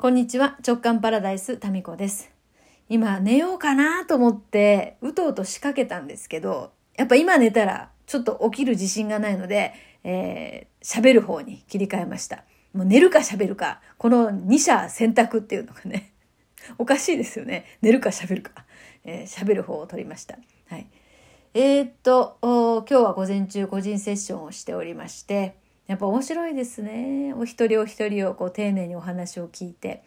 こんにちは。直感パラダイス、タミコです。今、寝ようかなと思って、うとうと仕掛けたんですけど、やっぱ今寝たら、ちょっと起きる自信がないので、えー、喋る方に切り替えました。もう寝るか喋るか、この二者選択っていうのがね、おかしいですよね。寝るか喋るか。えー、喋る方を取りました。はい。えー、っと、今日は午前中個人セッションをしておりまして、やっぱ面白いですね。お一人お一人をこう丁寧にお話を聞いて。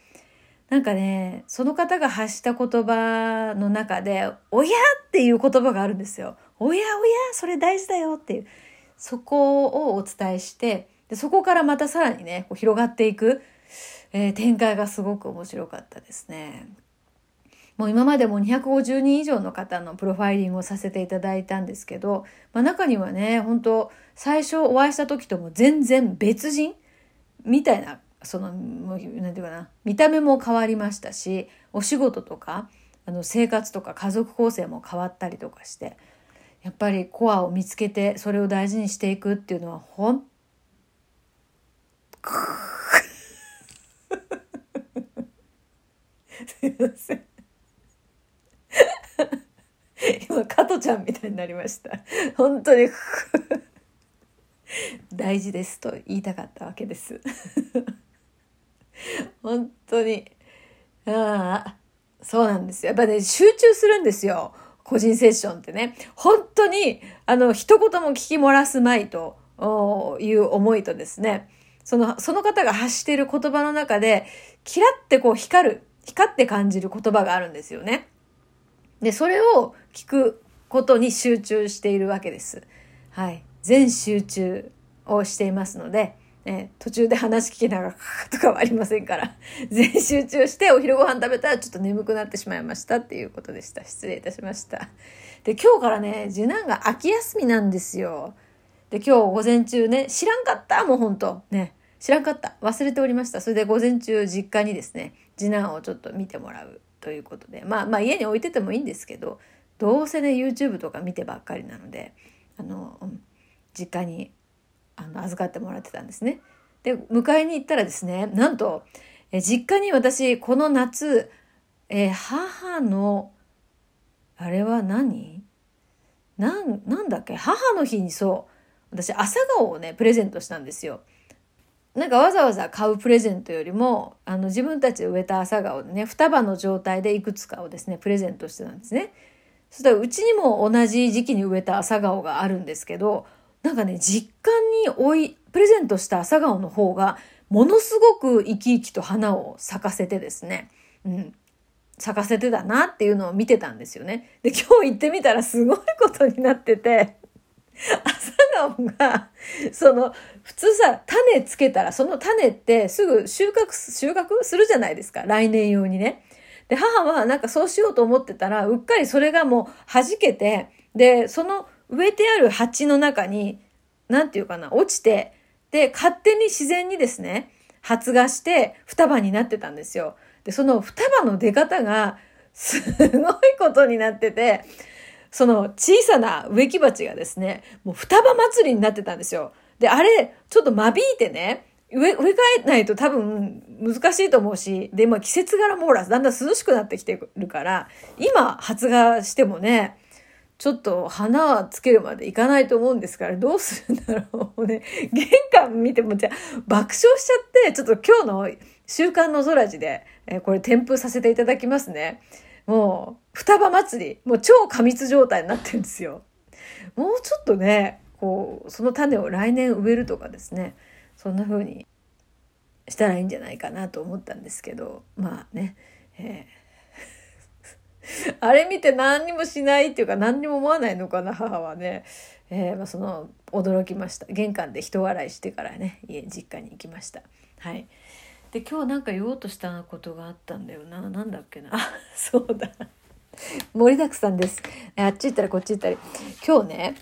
なんかね、その方が発した言葉の中で、親っていう言葉があるんですよ。親親それ大事だよっていう。そこをお伝えして、でそこからまたさらにね、こう広がっていく、えー展開がすごく面白かったですね。もう今までも250人以上の方のプロファイリングをさせていただいたんですけど、まあ、中にはね本当最初お会いした時とも全然別人みたいなそのもうなんていうかな見た目も変わりましたしお仕事とかあの生活とか家族構成も変わったりとかしてやっぱりコアを見つけてそれを大事にしていくっていうのはほん すいません 今加トちゃんみたいになりました。本当に大事ですと言いたかったわけです。本当に。ああそうなんですよ。やっぱね集中するんですよ。個人セッションってね。本当にあの一言も聞き漏らすまいという思いとですね。そのその方が発している言葉の中でキラってこう光る光って感じる言葉があるんですよね。で、それを聞くことに集中しているわけです。はい。全集中をしていますので、ね、途中で話聞きながら とかはありませんから、全集中してお昼ご飯食べたらちょっと眠くなってしまいましたっていうことでした。失礼いたしました。で、今日からね、次男が秋休みなんですよ。で、今日午前中ね、知らんかったもうほんと。ね。知らんかった。忘れておりました。それで午前中実家にですね、次男をちょっと見てもらうということで。まあまあ家に置いててもいいんですけど、どうせね、YouTube とか見てばっかりなので、あの、実家にあの預かってもらってたんですね。で、迎えに行ったらですね、なんと、え実家に私、この夏、え母の、あれは何？なん、なんだっけ？母の日にそう、私朝顔をね、プレゼントしたんですよ。なんかわざわざ買うプレゼントよりも、あの自分たちで植えた朝顔でね、双葉の状態でいくつかをですね、プレゼントしてたんですね。そしたらうちにも同じ時期に植えた朝顔があるんですけど、なんかね、実家に置い、プレゼントした朝顔の方が、ものすごく生き生きと花を咲かせてですね、うん、咲かせてたなっていうのを見てたんですよね。で、今日行ってみたらすごいことになってて、朝顔が、その、普通さ、種つけたら、その種ってすぐ収穫、収穫するじゃないですか。来年用にね。で、母はなんかそうしようと思ってたら、うっかりそれがもう弾けて、で、その植えてある鉢の中に、なんていうかな、落ちて、で、勝手に自然にですね、発芽して双葉になってたんですよ。で、その双葉の出方が、すごいことになってて、その小さな植木鉢がですね、もう双葉祭りになってたんですよ。で、あれ、ちょっと間引いてね、植え、植え替えないと多分難しいと思うし、で、まあ季節柄もほら、だんだん涼しくなってきてるから、今発芽してもね、ちょっと花つけるまでいかないと思うんですから、どうするんだろうね。玄関見ても、じゃあ爆笑しちゃって、ちょっと今日の週刊の空地で、えこれ添付させていただきますね。もう、双葉祭り、もう超過密状態になってるんですよ。もうちょっとね、こう、その種を来年植えるとかですね、そんな風にしたらいいんじゃないかなと思ったんですけど、まあね、えー。あれ見て何にもしないっていうか何にも思わないのかな母はね、えーまあ、その驚きました。玄関で人笑いしてからね家実家に行きました。はい。で今日なんか言おうとしたことがあったんだよな。なんだっけな。そうだ。盛りだくさんです。あっち行ったりこっち行ったり。今日ね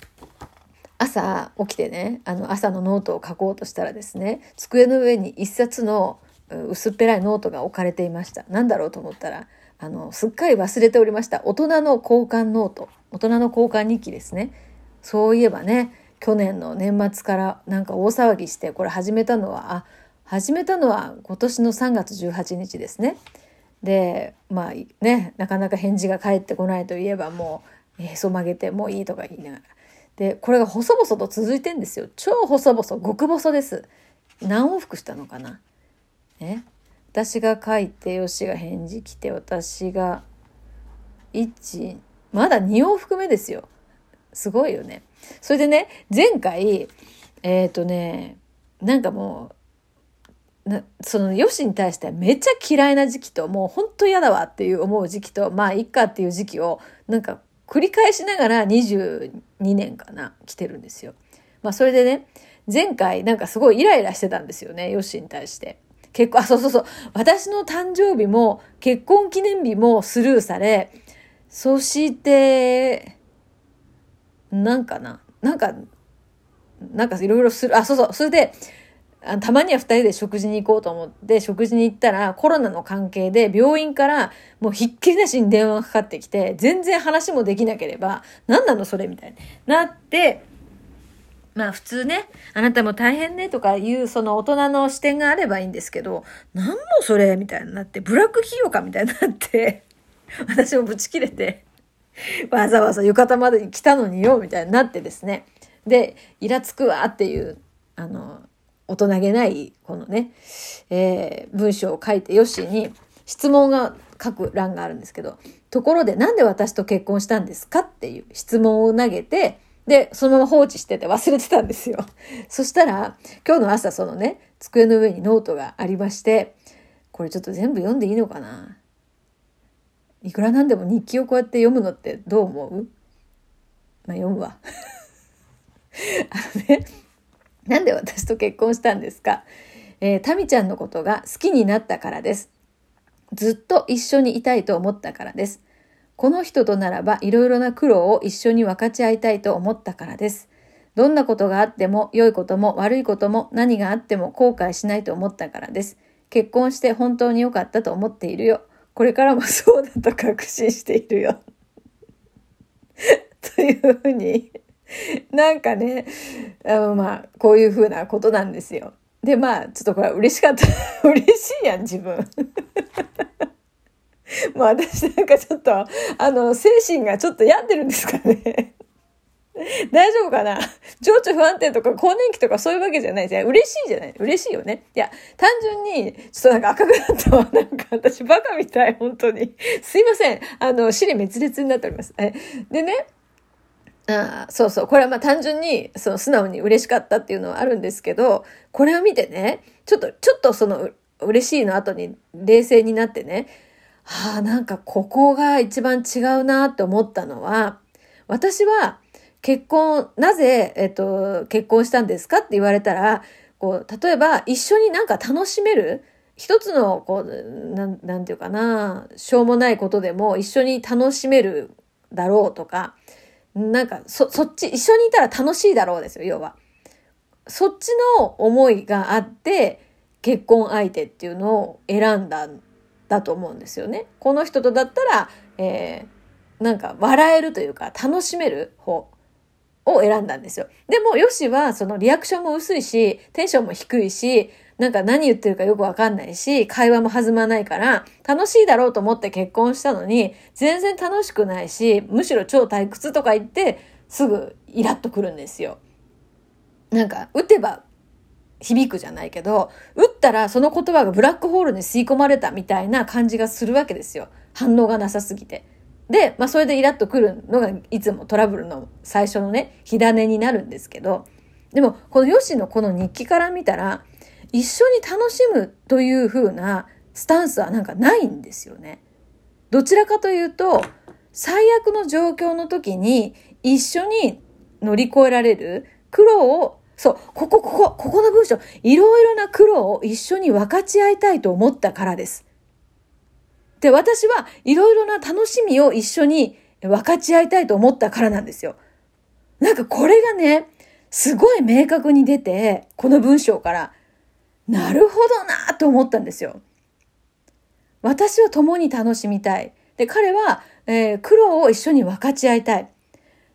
朝起きてねあの朝のノートを書こうとしたらですね机の上に一冊の薄っぺらいノートが置かれていました。何だろうと思ったらあのすっかり忘れておりました。大人の交換ノート。大人の交換日記ですね。そういえばね去年の年末からなんか大騒ぎしてこれ始めたのはあ始めたのは今年の3月18日ですね。でまあねなかなか返事が返ってこないといえばもうへそ曲げてもういいとか言いながら。でこれが細々と続いてんですよ。超細々極細です。何往復したのかな。ね私が書いてよしが返事来て私が1まだ2往復目ですよ。すごいよね。それでね前回えっ、ー、とねなんかもうなそのよしに対してはめっちゃ嫌いな時期ともうほんと嫌だわっていう思う時期とまあいっかっていう時期をなんか繰り返しながら22年かな、来てるんですよ。まあそれでね、前回なんかすごいイライラしてたんですよね、ヨッシーに対して。結婚、あ、そうそうそう。私の誕生日も結婚記念日もスルーされ、そして、なんかな、なんか、なんかいろいろする、あ、そうそう。それで、あたまには2人で食事に行こうと思って食事に行ったらコロナの関係で病院からもうひっきりなしに電話がかかってきて全然話もできなければ何なのそれみたいになってまあ普通ねあなたも大変ねとかいうその大人の視点があればいいんですけど何もそれみたいになってブラック企業かみたいになって 私もブチ切れてわざわざ浴衣まで来たのによみたいになってですね。でイラつくわっていうあの大人げないこのね、えー、文章を書いてヨッシーに質問が書く欄があるんですけど、ところでなんで私と結婚したんですかっていう質問を投げて、で、そのまま放置してて忘れてたんですよ。そしたら、今日の朝そのね、机の上にノートがありまして、これちょっと全部読んでいいのかな？いくらなんでも日記をこうやって読むのってどう思う？まあ読むわ。あのね、なんで私と結婚したんですか？えー、タミちゃんのことが好きになったからです。ずっと一緒にいたいと思ったからです。この人とならばいろいろな苦労を一緒に分かち合いたいと思ったからです。どんなことがあっても良いことも悪いことも何があっても後悔しないと思ったからです。結婚して本当に良かったと思っているよ。これからもそうだと確信しているよ。というふうに なんかね、あのまあ、こういうふうなことなんですよ。で、まあ、ちょっとこれ嬉しかった。嬉しいやん、自分。もう私なんかちょっと、あの、精神がちょっと病んでるんですかね。大丈夫かな？情緒不安定とか更年期とかそういうわけじゃないじゃん。嬉しいじゃない？嬉しいよね。いや、単純に、ちょっとなんか赤くなったわ。なんか私バカみたい、本当に。すいません。あの、尻滅裂になっております。えでね、あそうそう。これはまあ単純に、その素直に嬉しかったっていうのはあるんですけど、これを見てね、ちょっと、ちょっとその嬉しいの後に冷静になってね、はあ、なんかここが一番違うなって思ったのは、私は結婚、なぜ、えっと、結婚したんですかって言われたら、こう、例えば一緒になんか楽しめる一つの、こう、なん、なんていうかな、しょうもないことでも一緒に楽しめるだろうとか、なんか、そ、そっち、一緒にいたら楽しいだろうですよ、要は。そっちの思いがあって、結婚相手っていうのを選んだんだと思うんですよね。この人とだったら、えー、なんか笑えるというか楽しめる方を選んだんですよ。でも、よしはそのリアクションも薄いし、テンションも低いし、なんか何言ってるかよくわかんないし、会話も弾まないから、楽しいだろうと思って結婚したのに、全然楽しくないし、むしろ超退屈とか言って、すぐイラッとくるんですよ。なんか、打てば響くじゃないけど、打ったらその言葉がブラックホールに吸い込まれたみたいな感じがするわけですよ。反応がなさすぎて。で、まあそれでイラッとくるのがいつもトラブルの最初のね、火種になるんですけど、でもこのヨシのこの日記から見たら、一緒に楽しむという風なスタンスはなんかないんですよね。どちらかというと、最悪の状況の時に一緒に乗り越えられる苦労を、そう、ここ、ここ、ここの文章、いろいろな苦労を一緒に分かち合いたいと思ったからです。で、私はいろいろな楽しみを一緒に分かち合いたいと思ったからなんですよ。なんかこれがね、すごい明確に出て、この文章から、なるほどなと思ったんですよ。私は共に楽しみたい。で、彼は、えー、苦労を一緒に分かち合いたい。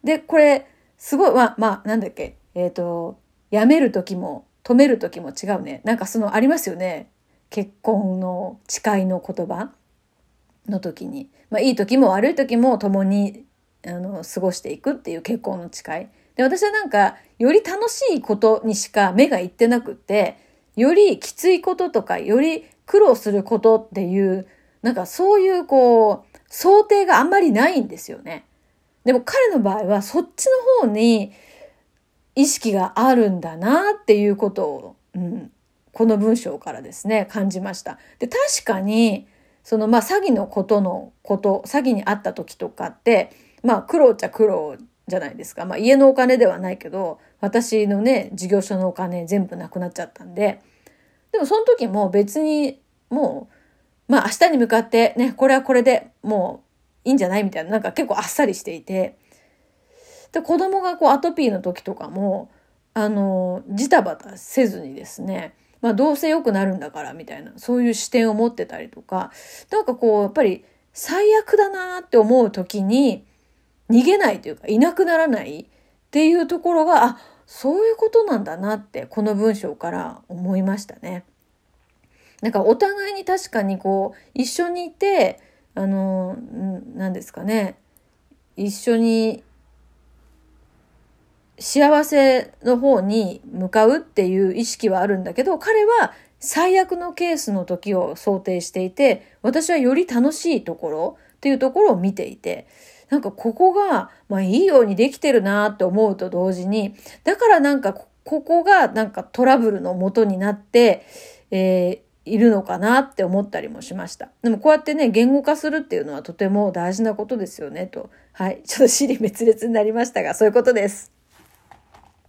で、これ、すごい、まあ、まあ、なんだっけ、えっ、ー、と、辞める時も止める時も違うね。なんかそのありますよね。結婚の誓いの言葉の時に。まあいい時も悪い時も共にあの過ごしていくっていう結婚の誓い。で、私はなんか、より楽しいことにしか目がいってなくって、よりきついこととか、より苦労することっていう、なんかそういうこう、想定があんまりないんですよね。でも彼の場合はそっちの方に意識があるんだなっていうことを、うん、この文章からですね、感じました。で、確かに、そのまあ詐欺のことのこと、詐欺にあった時とかって、まあ苦労っちゃ苦労じゃないですか。まあ家のお金ではないけど、私のね、事業所のお金全部なくなっちゃったんで、でもその時も別にもう、まあ明日に向かってね、これはこれでもういいんじゃないみたいな、なんか結構あっさりしていて、で、子供がこうアトピーの時とかも、あの、ジタバタせずにですね、まあどうせ良くなるんだからみたいな、そういう視点を持ってたりとか、なんかこう、やっぱり最悪だなって思う時に、逃げないというか、いなくならないっていうところが、あ、そういうことなんだなって、この文章から思いましたね。なんかお互いに確かにこう、一緒にいて、あの、何ですかね、一緒に幸せの方に向かうっていう意識はあるんだけど、彼は最悪のケースの時を想定していて、私はより楽しいところっていうところを見ていて、なんかここが、まあいいようにできてるなって思うと同時に、だからなんかここがなんかトラブルの元になって、えー、いるのかなって思ったりもしました。でもこうやってね、言語化するっていうのはとても大事なことですよねと。はい。ちょっと尻滅裂になりましたが、そういうことです。